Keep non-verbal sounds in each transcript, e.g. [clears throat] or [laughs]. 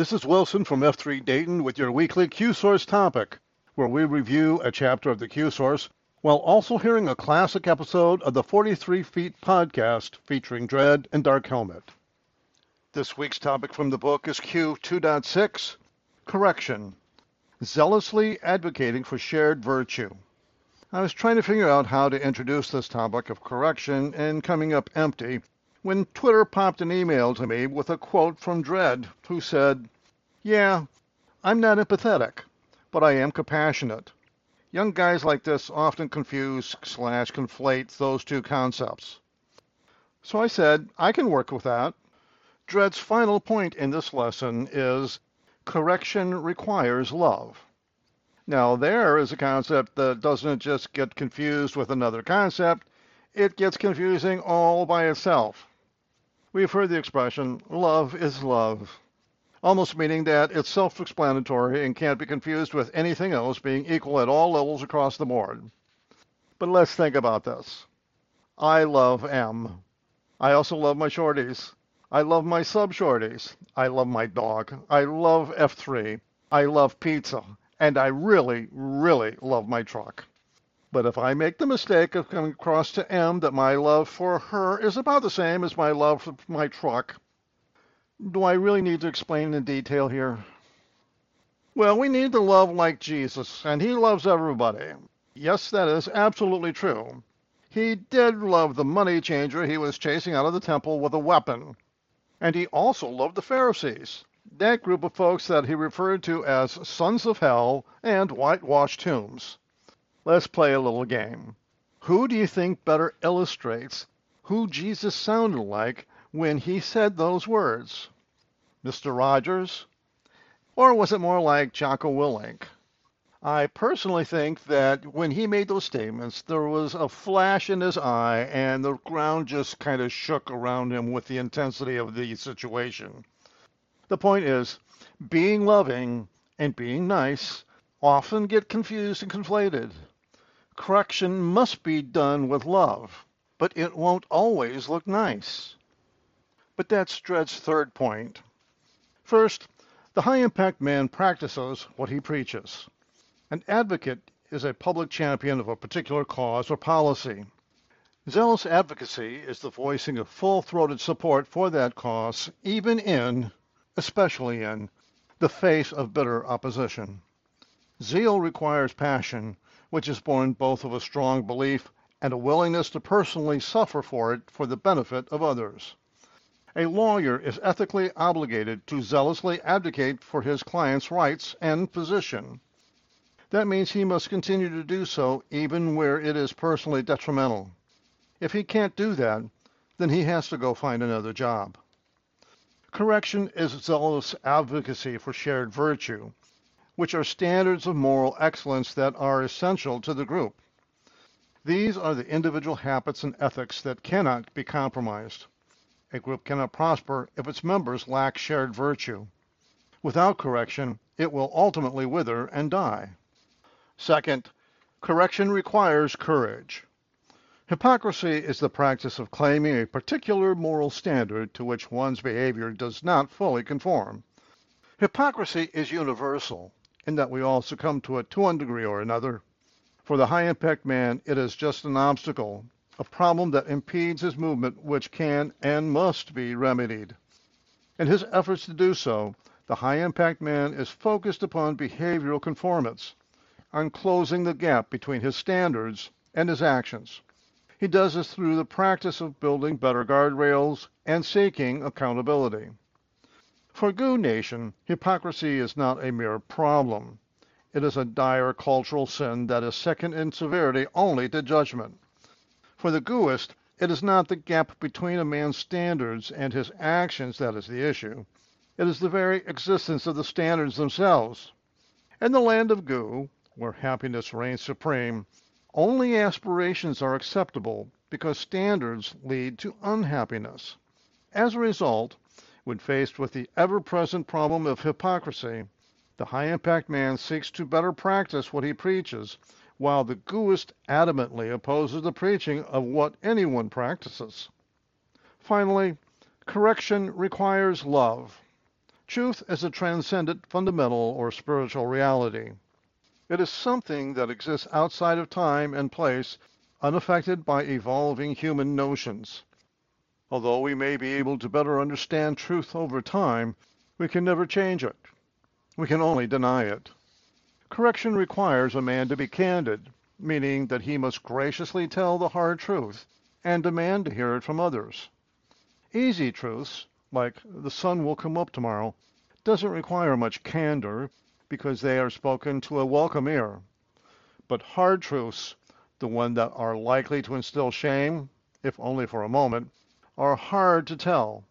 This is Wilson from F3 Dayton with your weekly Q Source topic, where we review a chapter of the Q Source while also hearing a classic episode of the 43 Feet podcast featuring Dread and Dark Helmet. This week's topic from the book is Q 2.6 Correction Zealously Advocating for Shared Virtue. I was trying to figure out how to introduce this topic of correction and coming up empty when Twitter popped an email to me with a quote from Dread, who said, Yeah, I'm not empathetic, but I am compassionate. Young guys like this often confuse slash conflate those two concepts. So I said, I can work with that. Dread's final point in this lesson is correction requires love. Now, there is a concept that doesn't just get confused with another concept, it gets confusing all by itself. We've heard the expression, love is love, almost meaning that it's self explanatory and can't be confused with anything else being equal at all levels across the board. But let's think about this. I love M. I also love my shorties. I love my sub shorties. I love my dog. I love F3. I love pizza. And I really, really love my truck. But if I make the mistake of coming across to M that my love for her is about the same as my love for my truck, do I really need to explain in detail here? Well, we need to love like Jesus, and he loves everybody. Yes, that is absolutely true. He did love the money changer he was chasing out of the temple with a weapon. And he also loved the Pharisees, that group of folks that he referred to as sons of hell and whitewashed tombs. Let's play a little game. Who do you think better illustrates who Jesus sounded like when he said those words? Mr. Rogers? Or was it more like Jocko Willink? I personally think that when he made those statements, there was a flash in his eye and the ground just kind of shook around him with the intensity of the situation. The point is, being loving and being nice often get confused and conflated. Correction must be done with love, but it won't always look nice. But that's Dread's third point. First, the high impact man practices what he preaches. An advocate is a public champion of a particular cause or policy. Zealous advocacy is the voicing of full throated support for that cause, even in, especially in, the face of bitter opposition. Zeal requires passion, which is born both of a strong belief and a willingness to personally suffer for it for the benefit of others. A lawyer is ethically obligated to zealously advocate for his client's rights and position. That means he must continue to do so even where it is personally detrimental. If he can't do that, then he has to go find another job. Correction is zealous advocacy for shared virtue, which are standards of moral excellence that are essential to the group. These are the individual habits and ethics that cannot be compromised. A group cannot prosper if its members lack shared virtue. Without correction, it will ultimately wither and die. Second, correction requires courage. Hypocrisy is the practice of claiming a particular moral standard to which one's behavior does not fully conform. Hypocrisy is universal in that we all succumb to it to one degree or another. For the high impact man, it is just an obstacle, a problem that impedes his movement, which can and must be remedied. In his efforts to do so, the high impact man is focused upon behavioral conformance, on closing the gap between his standards and his actions. He does this through the practice of building better guardrails and seeking accountability. For Goo Nation, hypocrisy is not a mere problem. It is a dire cultural sin that is second in severity only to judgment. For the Gooist, it is not the gap between a man's standards and his actions that is the issue. It is the very existence of the standards themselves. In the land of Goo, where happiness reigns supreme, only aspirations are acceptable because standards lead to unhappiness. As a result, when faced with the ever present problem of hypocrisy, the high impact man seeks to better practice what he preaches, while the Gooist adamantly opposes the preaching of what anyone practices. Finally, correction requires love. Truth is a transcendent, fundamental, or spiritual reality. It is something that exists outside of time and place, unaffected by evolving human notions. Although we may be able to better understand truth over time, we can never change it. We can only deny it. Correction requires a man to be candid, meaning that he must graciously tell the hard truth and demand to hear it from others. Easy truths, like the sun will come up tomorrow, doesn't require much candor because they are spoken to a welcome ear. But hard truths, the ones that are likely to instill shame, if only for a moment, are hard to tell.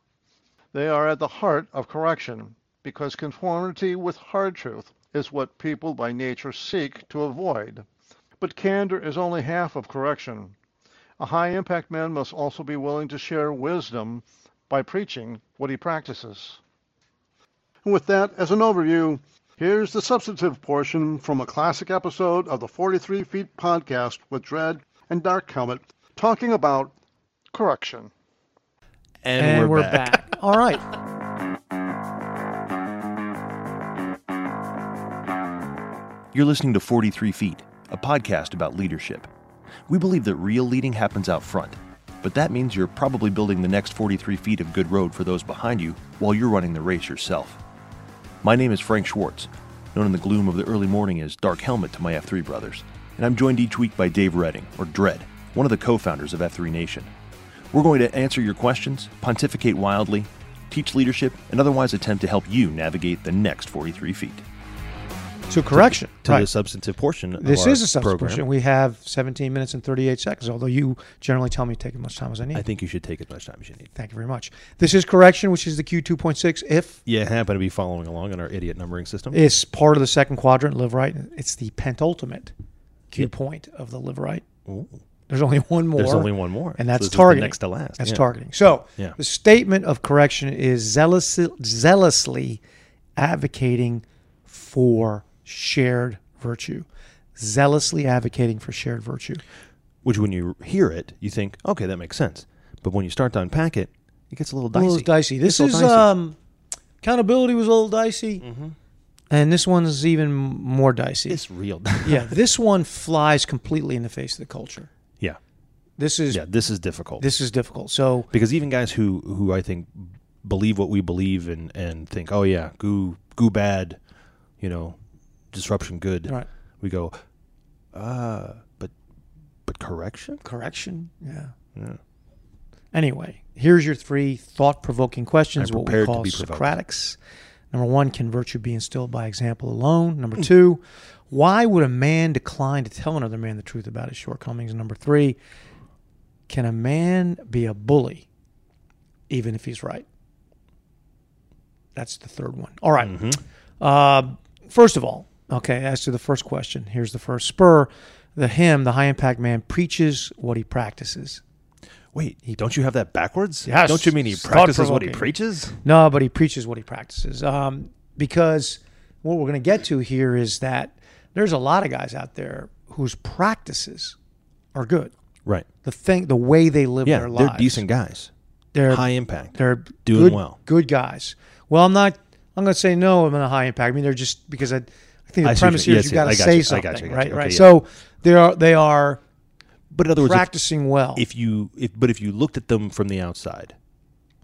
They are at the heart of correction because conformity with hard truth is what people by nature seek to avoid. But candor is only half of correction. A high impact man must also be willing to share wisdom by preaching what he practices. With that as an overview, here's the substantive portion from a classic episode of the 43 Feet podcast with Dread and Dark Helmet talking about correction. And, And, we're, we're, back. back. All right. You're listening to 43 Feet, a podcast about leadership. We believe that real leading happens out front, but that means you're probably building the next 43 feet of good road for those behind you while you're running the race yourself. My name is Frank Schwartz, known in the gloom of the early morning as Dark Helmet to my F3 brothers, and I'm joined each week by Dave Redding, or Dread, one of the co founders of F3 Nation. We're going to answer your questions, pontificate wildly, teach leadership, and otherwise attempt to help you navigate the next 43 feet. So correction. to right. the substantive portion of This our is a substitution. program. We have 17 minutes and 38 seconds, although you generally tell me to take as much time as I need. I think you should take as much time as you need. Thank you very much. This is correction, which is the Q2.6. If You happen to be following along in our idiot numbering system. it's part of the second quadrant, live right. It's the pentultimate Q Yeah. point of the live right. Ooh, There's only one more. there's only one more, and So that's the targeting. next to last. That's yeah. targeting. So Yeah. the statement of correction is zealous, zealously advocating for shared virtue. Zealously advocating for shared virtue. Which, when you hear it, you think, okay, that makes sense. But when you start to unpack it, it gets a little A dicey. little dicey. This is dicey. um, accountability was a little dicey, Mm-hmm. and this one's even more dicey. It's real. yeah, this one flies completely in the face of the culture. This is Yeah. This is difficult. this is difficult. So because even guys who who I think believe what we believe and and think, oh yeah, goo goo bad, you know, disruption good. right, We go, uh, but but correction. correction. Yeah. Yeah. Anyway, here's your three thought-provoking questions. What we call. Socratics. Number one, can virtue be instilled by example alone? Number two, why would a man decline to tell another man the truth about his shortcomings? Number three, can a man be a bully even if he's right? That's the third one. All right. Mm-hmm. Uh, first of all, okay, as to the first question, here's the first spur. The HIM, the high impact man, preaches what he practices. Wait, he, don't you have that backwards? Yes. Don't you mean he practices what he preaches? No, but he preaches what he practices. Um, because what we're going to get to here is that there's a lot of guys out there whose practices are good. Right. The thing, the way they live Yeah, their lives. they're decent guys. They're High impact. they're doing good, well. Good guys. Well, I'm not. I'm going to say no. I'm in a high impact. I mean, they're just because I. I think the I premise here yes, is you yes, got to say you, I something, got you, right? you. Right. Yeah. So they are they are But in other words, if, practicing well. if you if but if you looked at them from the outside,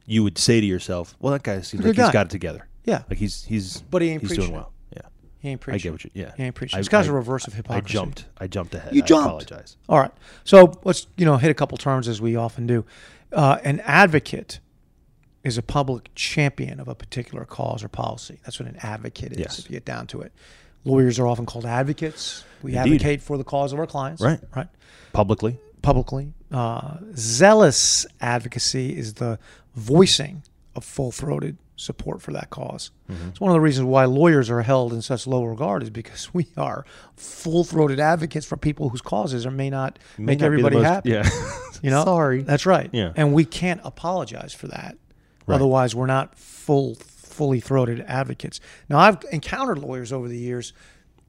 you would say to yourself, "Well, that guy seems Good like he's guy. got it together. yeah, Like he's he's But he ain't he's doing it. well. Yeah, he ain't I get what you. Yeah, He ain't preaching. I- This guy's I- a reverse of hypocrisy. I jumped. I jumped ahead. You I jumped. apologize. All right. So let's you know hit a couple terms as we often do. Uh, an advocate is a public champion of a particular cause or policy. That's what an advocate is. Yes. If you get down to it, lawyers are often called advocates. We Indeed. advocate for the cause of our clients. Right. Right. Publicly, Publicly, uh, zealous advocacy is the voicing of full-throated support for that because Mm-hmm. It's one of the reasons why lawyers are held in such low regard is because [laughs] we are full-throated advocates for people whose causes are, may not May make not everybody most- happy. Yeah. [laughs] You know, Sorry. That's right. Yeah. and we can't apologize for that. Right. Otherwise, we're not full, fully throated advocates. Now, I've encountered lawyers over the years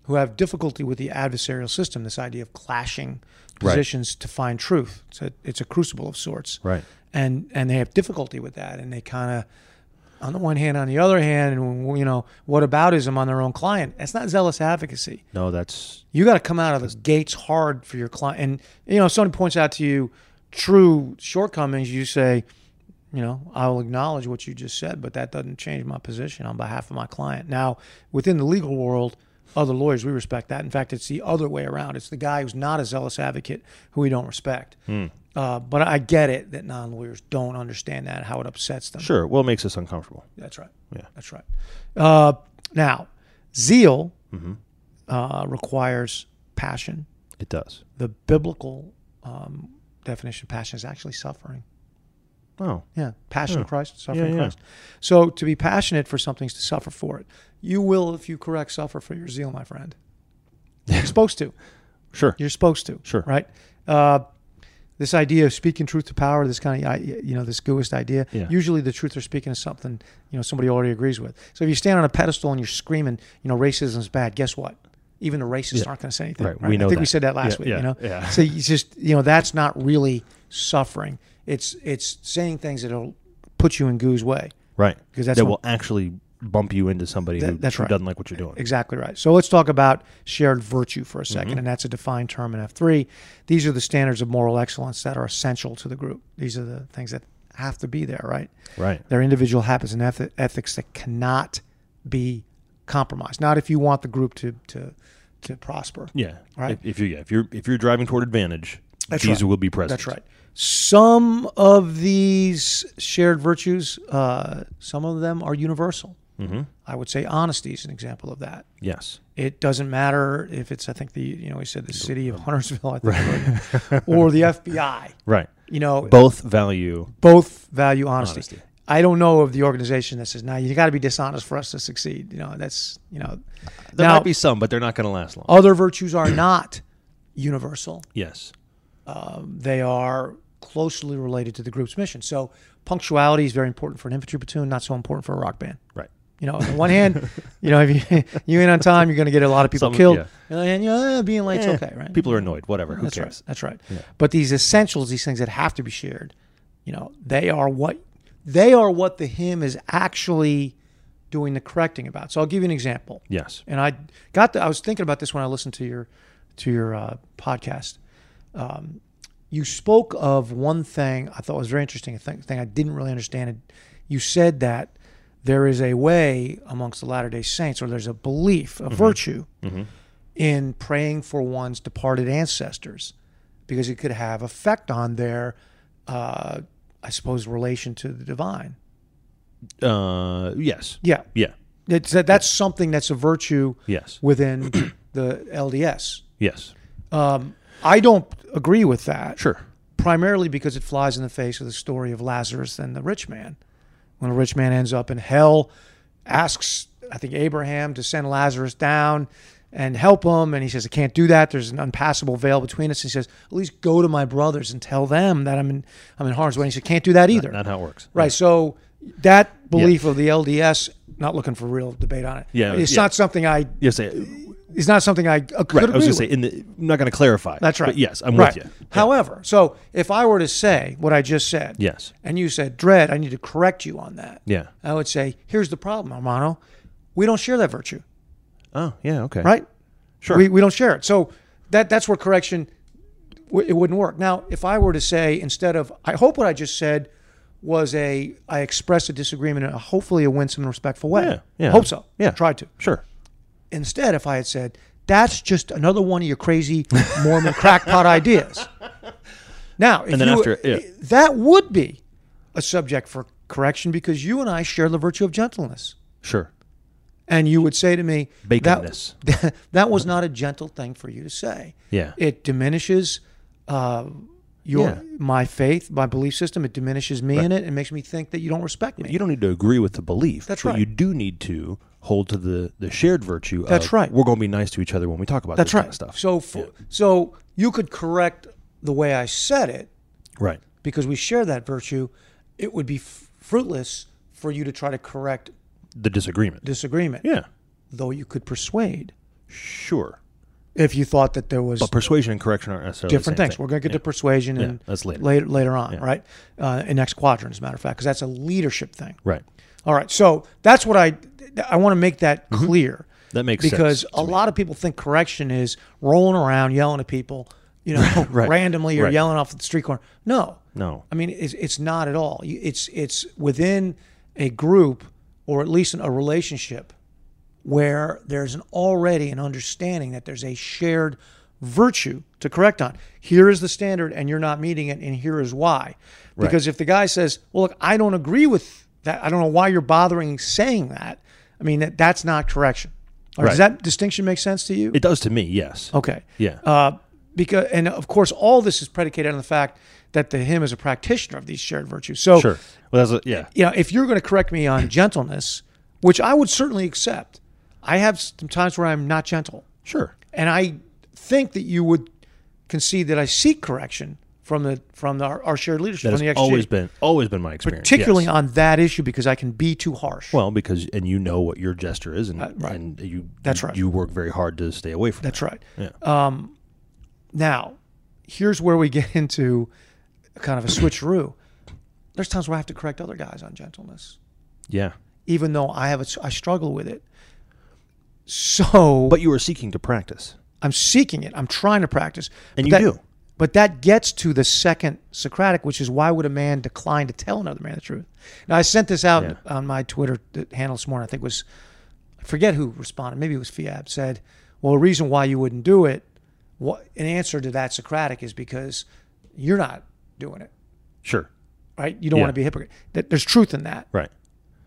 who have difficulty with the adversarial system. This idea of clashing Right. positions to find truth. It's a, it's a crucible of sorts Right. and and they have difficulty with that and they kind of on the one hand. On the other hand, and you know, what aboutism on their own client? That's not zealous advocacy. No, that's You got to come out of the gates hard for your client. And you know, if somebody points out to you true shortcomings, you say, you know, I will acknowledge what you just said, but that doesn't change my position on behalf of my client. Now, within the legal world, other lawyers we respect that. In fact, it's the other way around. It's the guy who's not a zealous advocate who we don't respect. Uh, but I get it that non-lawyers don't understand that how it upsets them. sure. Well, it makes us uncomfortable. That's right. Yeah. That's right. Uh, now, zeal uh, requires passion. It does. The biblical um, definition of passion is actually suffering. Oh, Yeah, passion of Christ, suffering Yeah, yeah. Christ. So to be passionate for something is to suffer for it. You will, if you correct, suffer for your zeal, my friend. [laughs] You're supposed to. sure. You're supposed to. Sure. Right. Uh, this idea of speaking truth to power, this kind of you know this gooist idea. Yeah. Usually, the truth they're speaking is something you know somebody already agrees with. So if you stand on a pedestal and you're screaming, you know, racism is bad. Guess what? Even the racists Yeah. aren't going to say anything. Right, Right. we know I think we said that last Yeah, week. yeah, you know. yeah. So you just you know that's not really suffering. It's it's saying things that'll put you in goo's way. Right. 'Cause that's that will actually bump you into somebody That- who, that's right. doesn't like what you're doing. Exactly right. So let's talk about shared virtue for a 2nd Mm-hmm. and that's a defined term in F3. These are the standards of moral excellence that are essential to the group. These are the things that have to be there, right? Right. They're individual habits and eth- ethics that cannot be compromised. Not if you want the group to to to prosper. Yeah. Right. If, if you yeah, if you're if you're driving toward advantage, That's these right. will be present. That's right. Some of these shared virtues, uh, some of them are universal. Mm-hmm. I would say honesty is an example of that. Yes. It doesn't matter if it's, I think the, you know, he said the city of [laughs] Huntersville, I think, or the FBI. Right. You know, Both value. both value honesty. Honesty. I don't know of the organization that says, "Now you got to be dishonest for us to succeed." You know, that's you know. There now, might be some, but they're not going to last long. other virtues are not [clears throat] universal. Yes. They are closely related to the group's mission. So punctuality is very important for an infantry platoon, not so important for a rock band. Right. You know, on the one hand, [laughs] you know, if you [laughs] you ain't on time, you're going to get a lot of people Some- killed. yeah. And you know, being late's Eh, okay, right? People are annoyed. Whatever. Who That's cares? right. That's right. But these essentials, these things that have to be shared, you know, they are what they are what the HIM is actually doing the correcting about. So I'll give you an example. Yes. And I got the, I was thinking about this when I listened to your to your uh, podcast. Um, you spoke of one thing I thought was very interesting, a thing, thing I didn't really understand. It. You said that there is a way amongst the Latter Day Saints, or there's a belief, a virtue, in praying for one's departed ancestors, because it could have effect on their, uh, I suppose, relation to the divine. Uh. Yes. Yeah, Yeah. it's, that's something that's a virtue Yes. within the LDS. Yes. Um, I don't agree with that. Sure. Primarily because it flies in the face of the story of Lazarus and the rich man. When the rich man ends up in hell, asks, I think, Abraham to send Lazarus down and help him. And he says, I can't do that. There's an unpassable veil between us. he says, At least go to my brothers and tell them that I'm in, I'm in harm's way. And he said, Can't do that either. Not how it works. Right. So that belief of the LDS, not looking for real debate on it. Yeah, It's yeah. not something I, Yes. It's not something I uh, could Right. I was going to say. In the, I'm not going to clarify. That's right. But yes, I'm right. with you. However, so if I were to say what I just said, Yes. and you said, Dread, I need to correct you on that. Yeah. I would say, here's the problem, Armano. We don't share that virtue, Oh. Yeah. Okay. right? Sure. We, we don't share it. So that that's where correction it wouldn't work. Now, if I were to say instead of I hope what I just said was a I expressed a disagreement in a hopefully a winsome and respectful way. Yeah, yeah. Hope so. Yeah. Tried to. Sure. Instead, if I had said, that's just another one of your crazy Mormon [laughs] crackpot ideas. Now, if And then you- after- yeah. that would be a subject for correction because you and I share the virtue of gentleness. Sure. And you would say to me, Baconness. That, [laughs] that was not a gentle thing for you to say. Yeah. It diminishes uh, your Yeah. my faith, my belief system. It diminishes me in it. It makes me think that you don't respect me. You don't need to agree with the belief. That's but right. You do need to hold to the the shared virtue. That's of, right. We're going to be nice to each other when we talk about That's right. kind of stuff. So, for, so you could correct the way I said it right. because we share that virtue. It would be f- fruitless for you to try to correct The disagreement. disagreement. yeah. Though you could persuade. Sure. If you thought that there was But persuasion and correction aren't necessarily different things, thing. we're going to get Yeah. to persuasion Yeah, and that's later. later later on, Yeah. right? Uh, in next quadrant, as a matter of fact, because that's a leadership thing. Right. All right, so that's what I I want to make that mm-hmm. clear That makes because sense Because a lot of people think correction is rolling around yelling at people, you know, [laughs] Right. randomly or Right. yelling off the street corner. No, No. I mean it's it's not at all. It's it's within a group or at least in a relationship where there's an already an understanding that there's a shared virtue to correct on. Here is the standard and you're not meeting it and here is why. Because if the guy says, "Well, look, I don't agree with that. I don't know why you're bothering saying that." I mean, that, that's not correction. Right, Does that distinction make sense to you? It does to me, yes. okay. Yeah. Uh, because and of course all this is predicated on the fact that the him is a practitioner of these shared virtues. So sure. Well, that's a, yeah. you know, if you're going to correct me on gentleness, which I would certainly accept, I have some times where I'm not gentle, Sure. and I think that you would concede that I seek correction from the from the, our, our shared leadership That has XG, always been always been my experience. particularly yes. on that issue because I can be too harsh. well because and you know what your gesture is and, right. and you That's right. you work very hard to stay away from That's right. Yeah. Um, now, here's where we [laughs] get into kind of a switcheroo. There's times where I have to correct other guys on gentleness. Yeah. even though I have a, I struggle with it. So, But you are seeking to practice. I'm seeking it. I'm trying to practice, And But you that- do. But that gets to the second Socratic, which is why would a man decline to tell another man the truth? Now, I sent this out Yeah. on my Twitter handle this morning. I think it was I forget who responded. Maybe it was Fiab. Said, "Well, the reason why you wouldn't do it, what an answer to that Socratic is because you're not doing it, Sure. right? You don't Yeah. want to be a hypocrite. That there's truth in that. Right.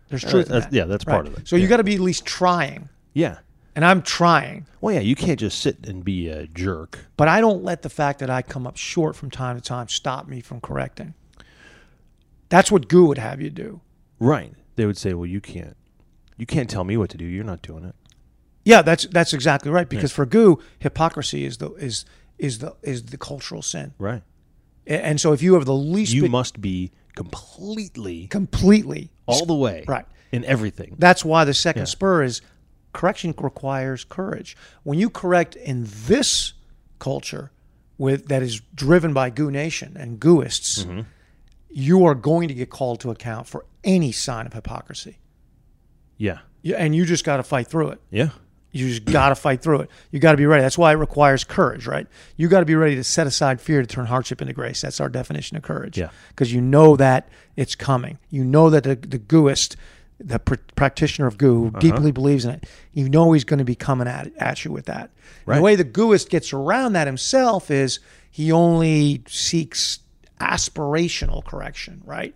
There's Uh, truth in that's- that. yeah, that's part of it. So you got to be at least trying, Yeah. And I'm trying. Well, yeah, you can't just sit and be a jerk. But I don't let the fact that I come up short from time to time stop me from correcting. That's what Goo would have you do. Right. They would say, "Well, you can't you can't tell me what to do. You're not doing it." Yeah, that's that's exactly right. Because for Goo, hypocrisy is the is is the is the cultural sin. Right. And so if you have the least You bit must be completely completely all the way Right. in everything. That's why the second Yeah. spur is correction requires courage. When you correct in this culture with that is driven by Goo Nation and Gooists, Mm-hmm. you are going to get called to account for any sign of hypocrisy. Yeah. Yeah, and you just got to fight through it. Yeah. You just got to fight through it. You got to be ready. That's why it requires courage, right? You got to be ready to set aside fear to turn hardship into grace. That's our definition of courage. Yeah. Because you know that it's coming. You know that the, the gooist, the pr- practitioner of goo, Uh-huh. who deeply believes in it, you know he's going to be coming at, at you with that. Right. The way the gooist gets around that himself is he only seeks aspirational correction, right?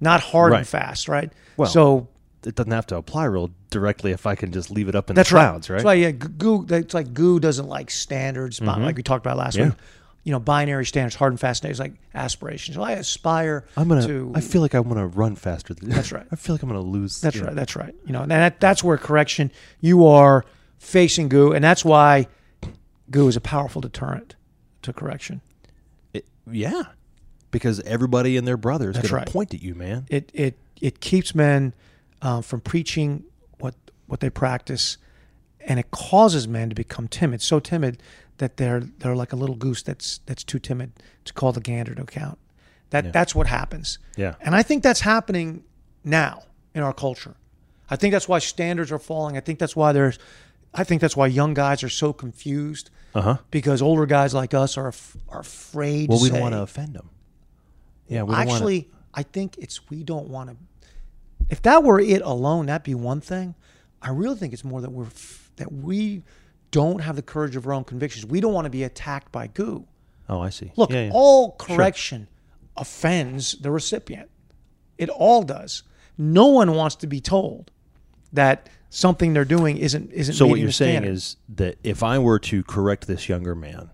Not hard and fast, right? Well, so It doesn't have to apply real directly if I can just leave it up in That's the clouds, right. right? That's why yeah, Goo. That's like Goo doesn't like standards, bi- like we talked about last Mm-hmm. Yeah. week. You know, binary standards, hard and fast standards, like aspirations. Well, I aspire I'm gonna. to. I feel like I'm gonna run faster. Than, That's [laughs] right. I feel like I'm gonna lose. that's know. right. That's right. You know, and that, that's where correction. You are facing Goo, and that's why Goo is a powerful deterrent to correction. It- yeah, because everybody and their brother is That's gonna point at you, man. It it it keeps men um, from preaching what what they practice, and it causes men to become timid. So timid that they're they're like a little goose that's that's too timid to call the gander to account. That Yeah. that's what happens. Yeah. And I think that's happening now in our culture. I think that's why standards are falling. I think that's why there's I think that's why young guys are so confused Uh huh. because older guys like us are are afraid Well, we say, don't want to offend them. Yeah, we don't wanna- Actually, I think it's we don't want to. If that were it alone, that'd be one thing. I really think it's more that we're that we don't have the courage of our own convictions. We don't want to be attacked by goo. Oh, I see. Look, Yeah, yeah. all correction offends the recipient. It all does. No one wants to be told that something they're doing isn't isn't. So what you're saying standard. is that if I were to correct this younger man,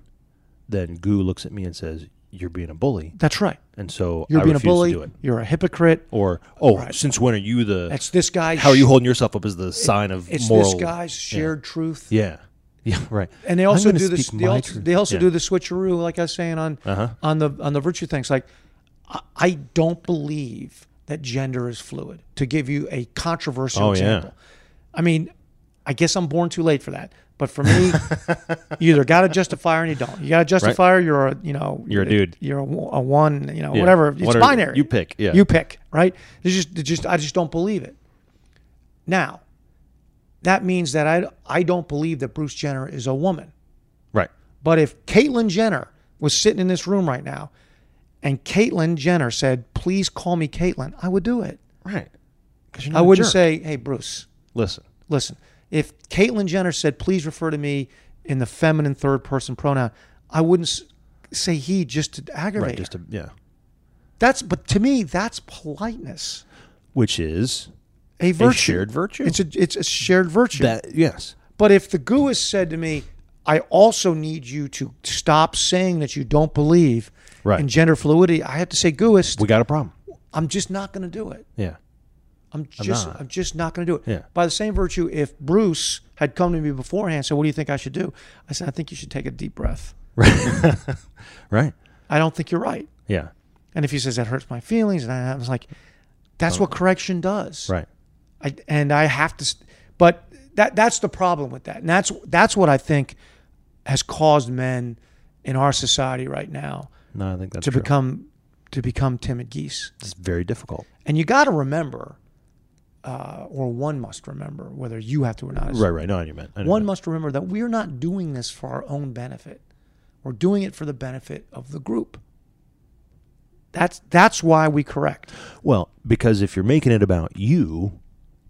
then Goo looks at me and says, "You're being a bully," that's right. and so You're I being a bully. to do it. You're a hypocrite. Or, oh, Right. since when are you the? That's this guy. how are you holding yourself up as the sign of It's moral? this guy's shared truth. Yeah, [laughs] yeah, right. and they also do this. They also, they also Yeah. do the switcheroo, like I was saying on Uh-huh. on the on the virtue things. Like, I, I don't believe that gender is fluid. To give you a controversial Oh, yeah. example, I mean, I guess I'm born too late for that. But for me, you either got a justifier and you don't. You got a justifier, you're a you know You're a dude. You're a, a one, you know, Yeah. whatever. It's What binary. you pick, yeah. You pick, right? It's just, it's just I just don't believe it. Now, that means that I I don't believe that Bruce Jenner is a woman. Right. But if Caitlyn Jenner was sitting in this room right now, and Caitlyn Jenner said, "Please call me Caitlyn," I would do it. Right. Because I wouldn't say, "Hey, Bruce, Listen. listen." If Caitlyn Jenner said, "Please refer to me in the feminine third person pronoun," I wouldn't say he just to aggravate. Right. Just to yeah. that's but to me that's politeness, Which is a a virtue. shared virtue. It's a it's a shared virtue. that yes. But if the gooist said to me, I also need you to stop saying that you don't believe Right. in gender fluidity, I have to say, gooist, We got a problem. I'm just not going to do it. Yeah. I'm just not. I'm just not going to do it. Yeah. By the same virtue, if Bruce had come to me beforehand and said, What do you think I should do? I said, I think you should take a deep breath. Right. [laughs] right. I don't think you're right. Yeah. And if he says that hurts my feelings, and I was like, that's what oh. correction does. Right. I, and I have to, but that that's the problem with that, and that's that's what I think has caused men in our society right now No, I think that's to true. become to become timid geese. It's very difficult. And you got to remember, uh, or one must remember, whether you have to or not. Right. Right. No, I meant. I One meant. must remember that we're not doing this for our own benefit. We're doing it for the benefit of the group. That's that's why we correct. Well, because if you're making it about you,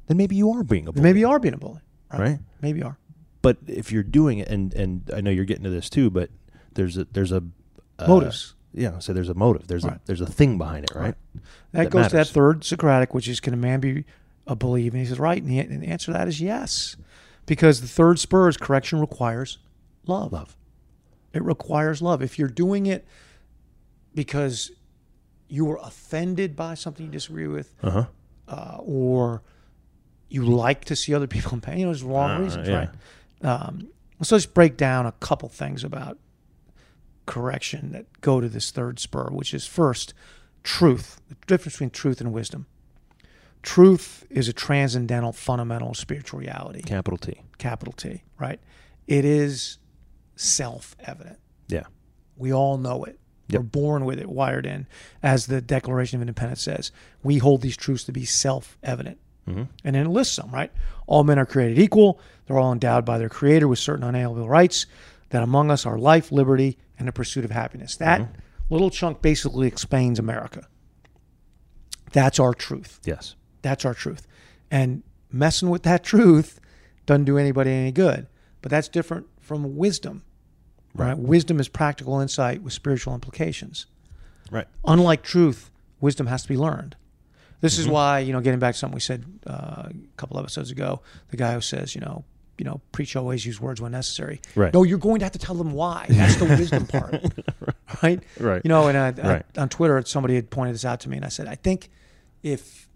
then maybe you are being a bully. Maybe you are being a bully, Right. Maybe you are. But if you're doing it, and and I know you're getting to this too, but there's a there's a uh, Motives. Yeah. So there's a motive. There's Right. a there's a thing behind it. Right. That, That goes to that third Socratic, which is can a man be a bully? And he says, right. And the, and the answer to that is yes. Because the third spur is correction requires love. Love. It requires love. If you're doing it because you were offended by something you disagree with, Uh huh. uh, or you like to see other people in pain, you know, there's wrong Uh, reasons, yeah. right? Um, so let's break down a couple things about correction that go to this third spur, which is first, truth. The difference between truth and wisdom. Truth is a transcendental, fundamental spiritual reality, Capital T. capital T, right? It is self evident. Yeah. We all know it. Yep. We're born with it, wired in. As the Declaration of Independence says, we hold these truths to be self evident. Mm-hmm. And then it lists them, right? All men are created equal. They're all endowed by their Creator with certain unalienable rights, that among us are life, liberty, and the pursuit of happiness. That Mm-hmm. little chunk basically explains America. That's our truth. Yes. That's our truth. And messing with that truth doesn't do anybody any good. But that's different from wisdom. Right? Wisdom is practical insight with spiritual implications. Right. Unlike truth, wisdom has to be learned. This is why, you know, getting back to something we said uh, a couple episodes ago, the guy who says, you know, you know, preach always use words when necessary. Right. No, you're going to have to tell them why. That's the wisdom part. [laughs] Right. Right. You know, and I, I- on Twitter, somebody had pointed this out to me, and I said, I think if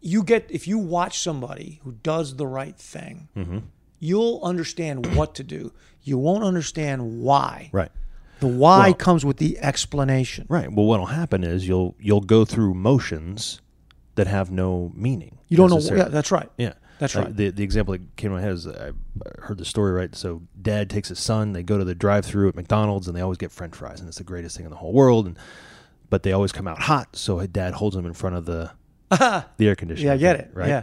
you get if you watch somebody who does the right thing, Mm-hmm. you'll understand [clears throat] what to do. You won't understand why. Right. The why Well- comes with the explanation. Right. Well, what'll happen is you'll you'll go through motions that have no meaning. You don't know. Yeah, that's right. Yeah, That's right. The the example that came to my head is I I heard the story right. So dad takes his son. They go to the drive-through at McDonald's and they always get French fries and it's the greatest thing in the whole world. And but they always come out hot. So dad holds them in front of the [laughs] the air conditioner. Yeah, I get it. Right. Yeah.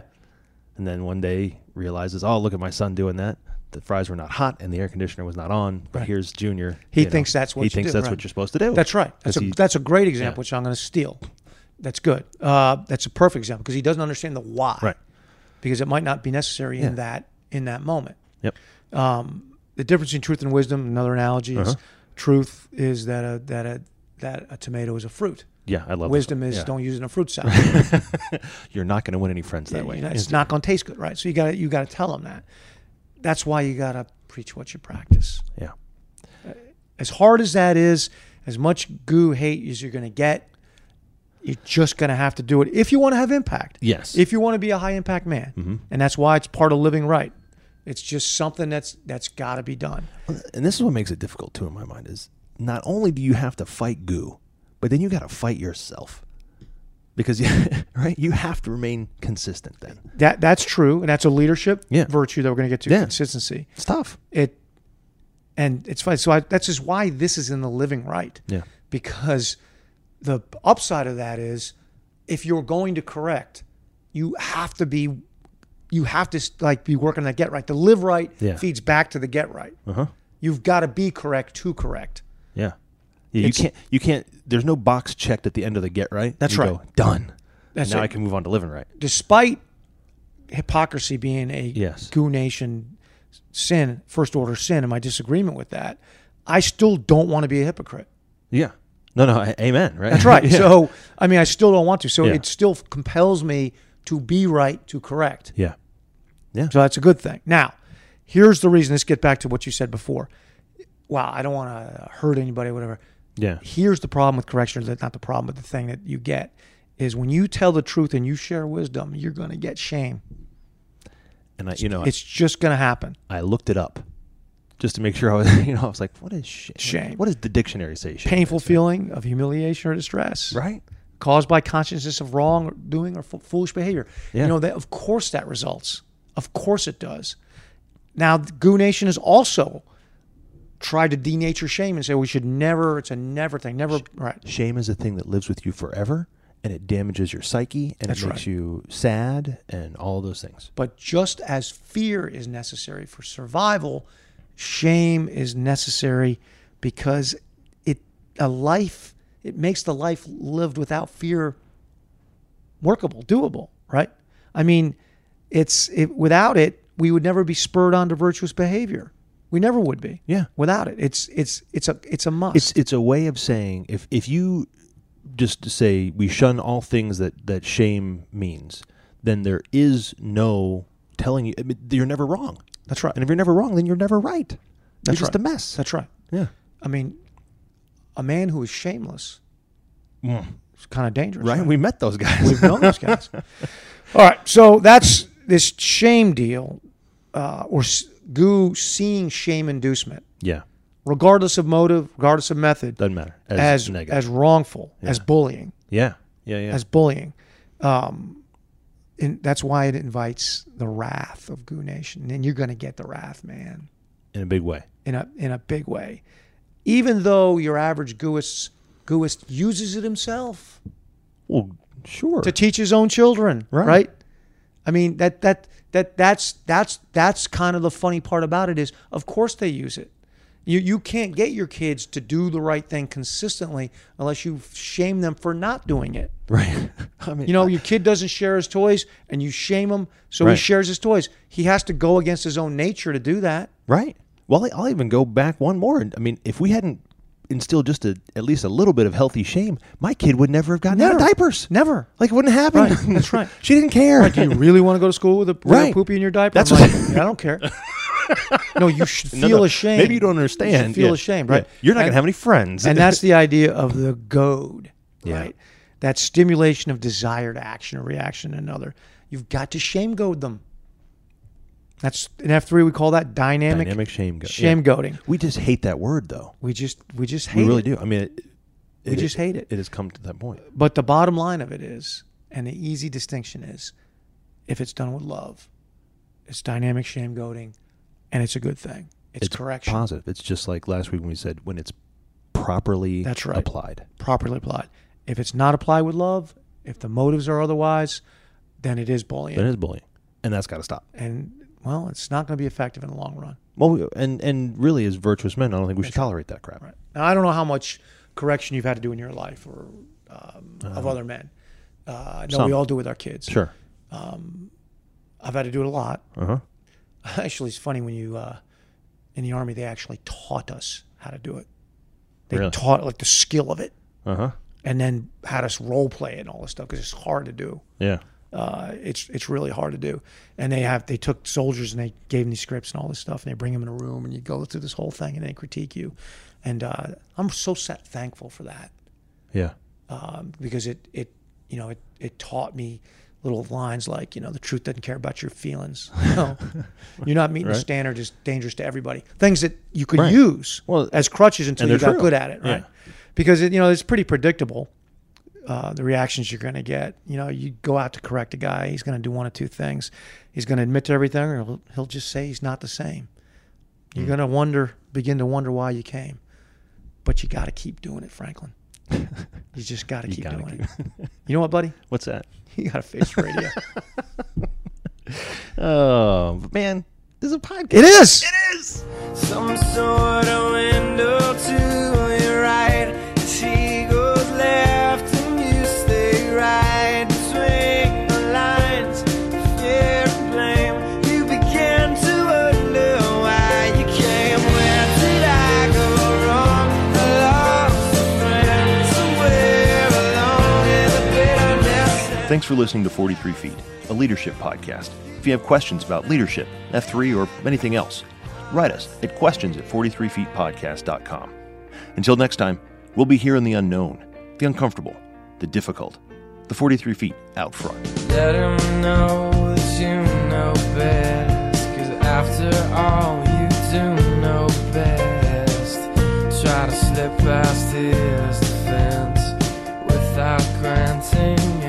And then one day realizes, oh look at my son doing that. The fries were not hot and the air conditioner was not on. But Right. here's Junior. He you know, thinks that's what he thinks do, that's right. what you're supposed to do. That's right. That's a he- that's a great example, yeah. which I'm going to steal. That's good. Uh, that's a perfect example because he doesn't understand the why. Right. Because it might not be necessary Yeah. in that in that moment. Yep. Um, the difference between truth and wisdom. Another analogy is Uh-huh. truth is that a that a that a tomato is a fruit. Yeah, I love Wisdom is Yeah. don't use it in a fruit salad. [laughs] You're not going to win any friends that Yeah, way. it's [laughs] not going to taste good, right? So you got to you got to tell them that. That's why you got to preach what you practice. Yeah. As hard as that is, as much goo hate as you're going to get, you're just going to have to do it if you want to have impact. Yes. If you want to be a high impact man, Mhm. and that's why it's part of living right. It's just something that's that's got to be done. and this is what makes it difficult too in my mind is not only do you have to fight goo but then you got to fight yourself because [laughs] right, you have to remain consistent. Then That that's true, and that's a leadership Yeah. virtue that we're going to get to. Yeah. Consistency. it's tough. It, and it's fine So I, that's just why this is in the living right. Yeah. Because the upside of that is, if you're going to correct, you have to be, you have to like be working on that get right. The live right Yeah. feeds back to the get right. Uh huh. You've got to be correct to correct. Yeah. Yeah, you It's- can't. You can't. There's no box checked at the end of the get right. That's You right. go, Done. That's now it. I can move on to living right. Despite hypocrisy being a Yes. goo nation sin, first order sin, and my disagreement with that, I still don't want to be a hypocrite. Yeah. No, no. a- Amen. Right. That's right. [laughs] Yeah. So, I mean, I still don't want to. So Yeah. it still compels me to be right, to correct. Yeah. Yeah. So that's a good thing. Now, here's the reason. Let's get back to what you said before. Wow, I don't want to hurt anybody, whatever. Yeah. Here's the problem with correction. That's not the problem, but the thing that you get is when you tell the truth and you share wisdom, you're going to get shame. And I, you know, It's just going to happen. I looked it up just to make sure I was, [laughs] you know, I was like, what is shame? Shame. What does the dictionary say? Shame Painful feeling of humiliation or distress. Right. caused by consciousness of wrong doing or fo- foolish behavior. Yeah. You know that of course that results. Of course it does. Now Goo Nation is also tried to denature shame and say we should never. It's a never thing. Never right. Shame is a thing that lives with you forever, and it damages your psyche, and That's it makes right. you sad, and all those things. But just as fear is necessary for survival, shame is necessary because it a life it makes the life lived without fear workable, doable, right? I mean, it's it without it, we would never be spurred on to virtuous behavior. We never would be. Yeah. Without it. It's it's it's a it's a must. It's it's a way of saying if if you just say we shun all things that that shame means, then there is no telling you I mean, you're never wrong. That's right. And if you're never wrong, then you're never right. That's you're just a mess. That's right. yeah. I mean, a man who is shameless is kind of dangerous. Right? We met those guys. We've known those guys. [laughs] All right, so that's this shame deal, uh, or s- goo seeing shame inducement, yeah. regardless of motive, regardless of method, Doesn't matter. As, as negative. as wrongful, as bullying, yeah. Yeah. Yeah. as bullying. Um, and that's why it invites the wrath of Goo Nation, and you're going to get the wrath, man, in a big way. in a in a big way. Even though your average gooist gooist uses it himself. Well, sure. to teach his own children, Right. right? I mean that that that that's that's that's kind of the funny part about it is of course they use it. You you can't get your kids to do the right thing consistently unless you shame them for not doing it. right. [laughs] I mean, You know, your kid doesn't share his toys and you shame him so he shares his toys. He has to go against his own nature to do that. Right. Well, I'll even go back one more. I mean, if we hadn't instilled just a, at least a little bit of healthy shame, my kid would never have gotten out of diapers. Never. Like it wouldn't happen. Right. That's right. [laughs] she didn't care. Right, do you really want to go to school with a, with a Right. poopy in your diaper? That's I'm what- like, I don't care. [laughs] no, you should feel no. ashamed. Maybe you don't understand. You should feel Yeah. ashamed, Yeah. right? You're not going to have any friends. and that's the idea of the goad, Yeah. right? That stimulation of desired action or reaction to another. You've got to shame goad them. That's in F three we call that dynamic, dynamic shame. Go- shame yeah. goading. We just hate that word, though. We just we just hate We really it. do. I mean, it, We just hate it. It has come to that point. But the bottom line of it is, and the easy distinction is, if it's done with love, it's dynamic shame goading, and it's a good thing. It's, correction, Positive. It's just like last week when we said when it's properly That's right. applied. properly applied. If it's not applied with love, if the motives are otherwise, then it is bullying. Then it's bullying, and that's got to stop. and well, it's not going to be effective in the long run. Well, and and really, as virtuous men, I don't think we should tolerate that crap. Right. Now, I don't know how much correction you've had to do in your life or um, of other men. Uh, no, we some. all do with our kids. Sure. I've had to do it a lot. Uh huh. [laughs] Actually, it's funny when you uh, in the army they actually taught us how to do it. They Really? taught like the skill of it, Uh huh. and then had us role play and all this stuff because it's hard to do. Yeah. Uh, it's it's really hard to do. And they have they took soldiers and they gave them these scripts and all this stuff, and they bring them in a room and you go through this whole thing and they critique you. And uh, I'm so sa- thankful for that Yeah. um, because it it you know it it taught me little lines like you know the truth doesn't care about your feelings. [laughs] No, [laughs] you're not meeting the standard is dangerous to everybody. Things that you could Right. use Well, as crutches until you got true. good at it, right? Yeah. Because it, you know it's pretty predictable. Uh, the reactions you're going to get. You know, you go out to correct a guy, he's going to do one of two things. He's going to admit to everything, or he'll, he'll just say he's not the same. You're Mm. going to wonder, begin to wonder why you came. But you got to keep doing it, Franklin. [laughs] you just got to keep gotta doing keep- it. You know what, buddy? [laughs] What's that? [laughs] You got to face radio. Oh man, this is a podcast. it is. Some sort of window to your right. for listening to 43 Feet, a leadership podcast. If you have questions about leadership, F3, or anything else, write us at questions at 43feetpodcast.com. Until next time, we'll be here in the unknown, the uncomfortable, the difficult, the 43 feet out front. Let him know that you know best, cause after all, you do know best. Try to slip past his defense without granting